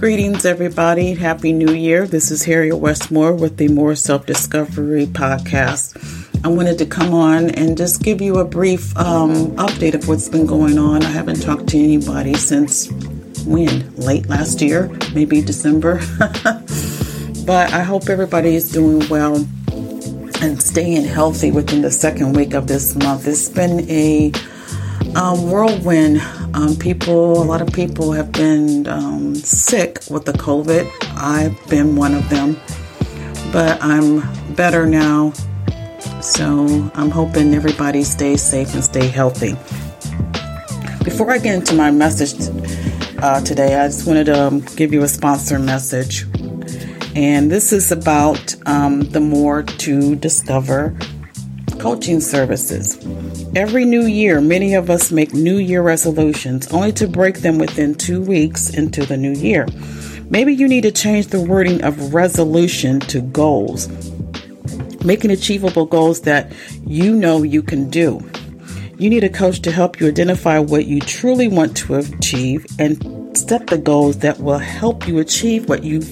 Greetings, everybody. Happy New Year. This is Harriet Westmore with the More Self Discovery Podcast. I wanted to come on and just give you a brief um, update of what's been going on. I haven't talked to anybody since when? Late last year, maybe December. but I hope everybody is doing well and staying healthy within the second week of this month. It's been a um, whirlwind. Um, people, a lot of people have been um, sick with the COVID. I've been one of them, but I'm better now. So I'm hoping everybody stays safe and stay healthy. Before I get into my message uh, today, I just wanted to um, give you a sponsor message. And this is about um, the More to Discover coaching services. Every new year, many of us make New Year resolutions only to break them within two weeks into the new year. Maybe you need to change the wording of resolution to goals. Making achievable goals that you know you can do. You need a coach to help you identify what you truly want to achieve and set the goals that will help you achieve what you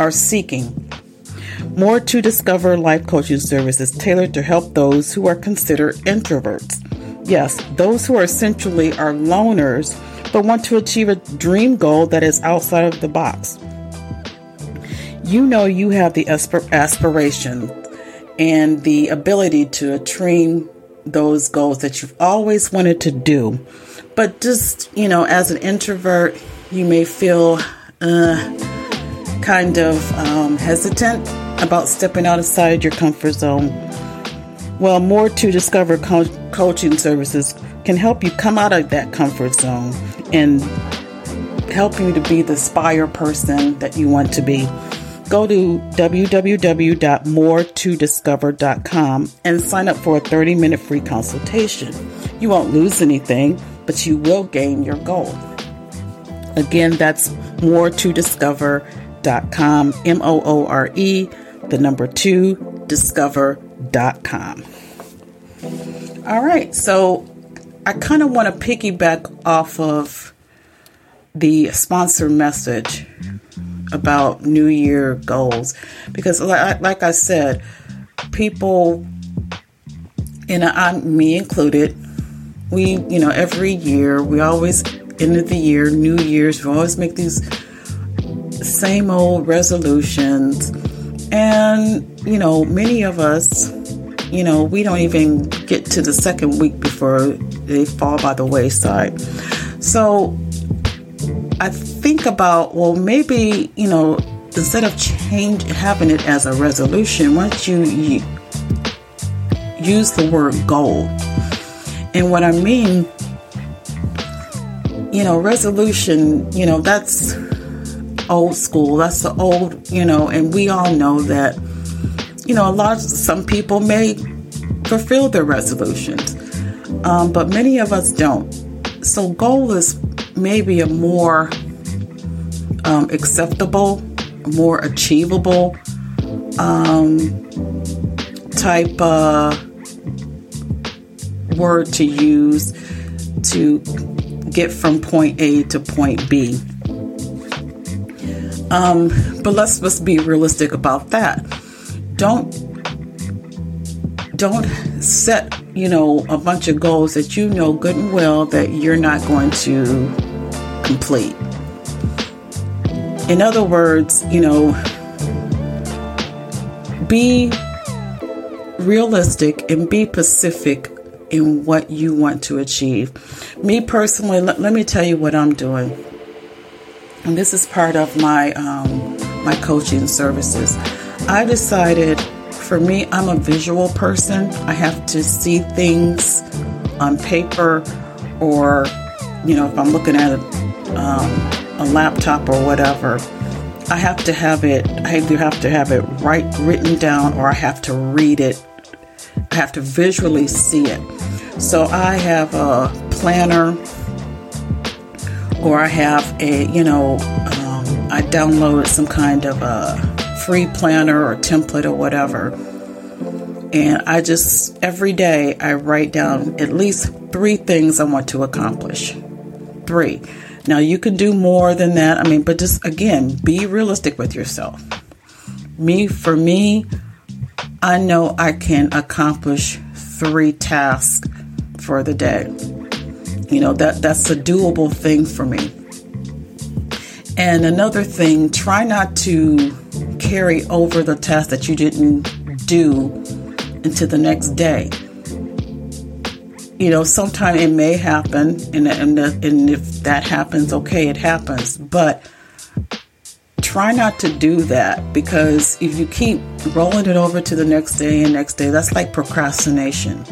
are seeking. More to discover life coaching services tailored to help those who are considered introverts. Yes, those who are essentially are loners but want to achieve a dream goal that is outside of the box. You know you have the aspir- aspiration and the ability to attain those goals that you've always wanted to do. But just, you know, as an introvert, you may feel uh, kind of um, hesitant about stepping outside your comfort zone. Well, more to discover co- coaching services can help you come out of that comfort zone and help you to be the spire person that you want to be. Go to www.moore2discover.com and sign up for a 30 minute free consultation. You won't lose anything, but you will gain your goal. Again, that's moore2discover.com, M O O R E the number two, discover.com. All right, so I kind of want to piggyback off of the sponsor message about New Year goals because, like, like I said, people, and I, me included, we, you know, every year we always end of the year, New Year's, we always make these same old resolutions and, you know, many of us, you know, we don't even get to the second week before they fall by the wayside. So I think about, well, maybe, you know, instead of change having it as a resolution, why don't you, you use the word goal? And what I mean, you know, resolution, you know, that's old school. That's the old, you know, and we all know that, you know, a lot of some people may fulfill their resolutions, um, but many of us don't. So, goal is maybe a more um, acceptable, more achievable um, type uh, word to use to get from point A to point B. Um, but let's let's be realistic about that. Don't don't set you know a bunch of goals that you know good and well that you're not going to complete. In other words, you know, be realistic and be specific in what you want to achieve. Me personally, let, let me tell you what I'm doing and this is part of my um, my coaching services. I decided, for me, I'm a visual person. I have to see things on paper, or you know, if I'm looking at a, um, a laptop or whatever. I have to have it. I either have to have it right written down, or I have to read it. I have to visually see it. So I have a planner or I have a, you know, um, I downloaded some kind of a free planner or template or whatever. And I just, every day, I write down at least three things I want to accomplish. Three. Now, you can do more than that. I mean, but just again, be realistic with yourself. Me, for me, I know I can accomplish three tasks for the day. You know, that that's a doable thing for me. And another thing, try not to carry over the task that you didn't do into the next day. You know, sometimes it may happen, and, and, and if that happens, okay, it happens. But try not to do that because if you keep rolling it over to the next day and next day, that's like procrastination.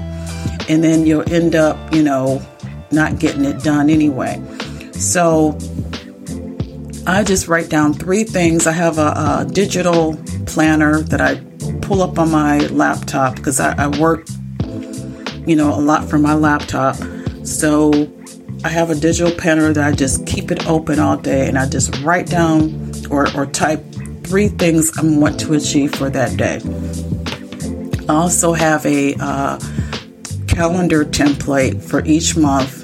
And then you'll end up, you know, not getting it done anyway. So I just write down three things. I have a, a digital planner that I pull up on my laptop because I, I work, you know, a lot from my laptop. So I have a digital planner that I just keep it open all day and I just write down or, or type three things I want to achieve for that day. I also have a uh, calendar template for each month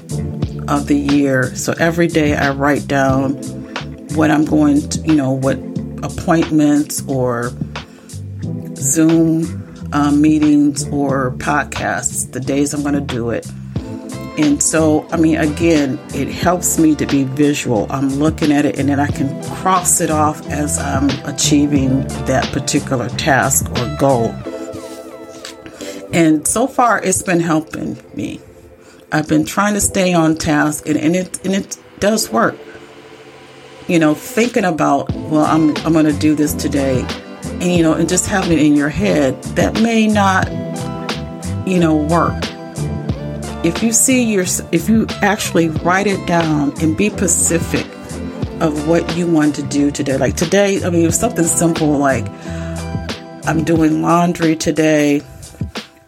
of the year. So every day I write down what I'm going to, you know, what appointments or Zoom um, meetings or podcasts, the days I'm going to do it. And so, I mean, again, it helps me to be visual. I'm looking at it and then I can cross it off as I'm achieving that particular task or goal. And so far, it's been helping me. I've been trying to stay on task and, and it and it does work you know, thinking about, well, I'm, I'm to do this today, and, you know, and just having it in your head, that may not, you know, work. If you see your, if you actually write it down and be specific of what you want to do today, like today, I mean, it's something simple like I'm doing laundry today,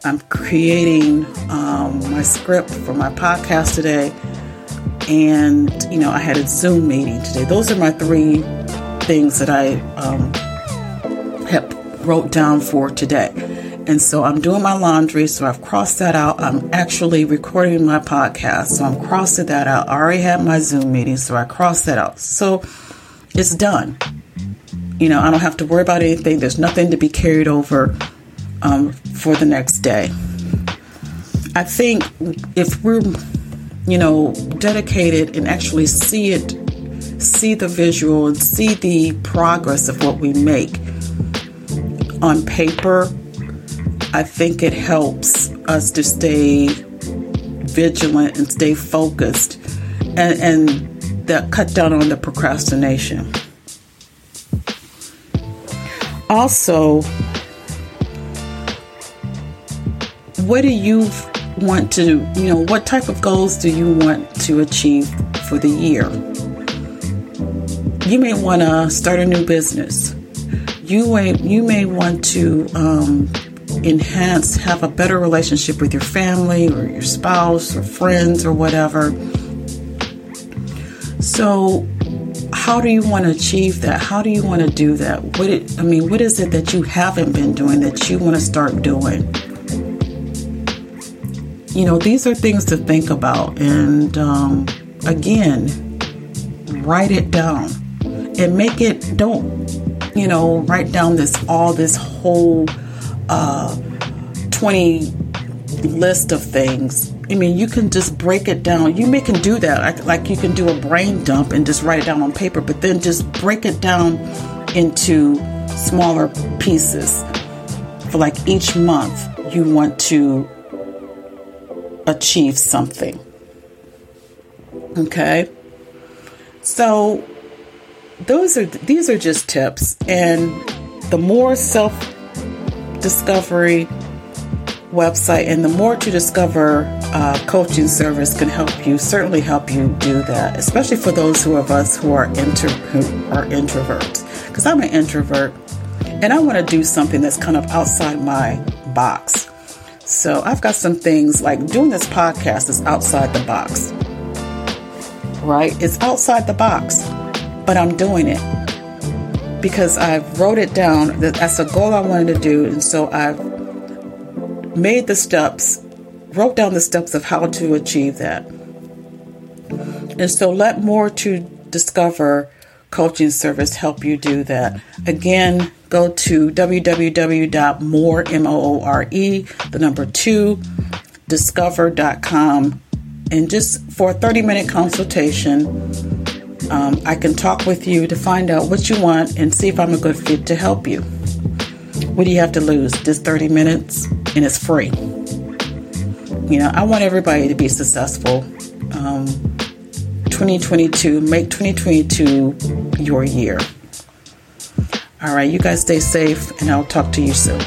I'm creating um, my script for my podcast today and you know I had a Zoom meeting today. Those are my three things that I um, have wrote down for today. And so I'm doing my laundry, so I've crossed that out. I'm actually recording my podcast, so I'm crossing that out. I already had my Zoom meeting, so I crossed that out. So it's done. You know, I don't have to worry about anything. There's nothing to be carried over um, for the next day. I think if we're you know, dedicated and actually see it, see the visual and see the progress of what we make on paper, I think it helps us to stay vigilant and stay focused and, and that cut down on the procrastination. Also, what do you want to, you know, what type of goals do you want to achieve for the year? You may want to start a new business. You may, you may want to um, enhance, have a better relationship with your family or your spouse or friends or whatever. So, how do you want to achieve that? How do you want to do that? What it, I mean, what is it that you haven't been doing that you want to start doing? You know, these are things to think about. And um, again, write it down and make it, don't, you know, write down this, all this whole uh, 20 list of things. I mean, you can just break it down. You may can do that, like, like you can do a brain dump and just write it down on paper, but then just break it down into smaller pieces. For like each month, you want to achieve something. Okay? So those are these are just tips and the more self discovery website and the more to discover uh, coaching service can help you certainly help you do that especially for those who of us who are who are introverts because i'm an introvert and i want to do something that's kind of outside my box so I've got some things like doing this podcast is outside the box. Right? It's outside the box, but I'm doing it because I wrote it down. That's a goal I wanted to do. And so I've made the steps, wrote down the steps of how to achieve that. And so let more to discover coaching service help you do that. Again, go to www.more, M-O-O-R-E, the number two, discover.com. And just for a 30 minute consultation, um, I can talk with you to find out what you want and see if I'm a good fit to help you. What do you have to lose? Just 30 minutes and it's free. You know, I want everybody to be successful. Um, 2022, make 2022 your year. All right, you guys stay safe, and I'll talk to you soon.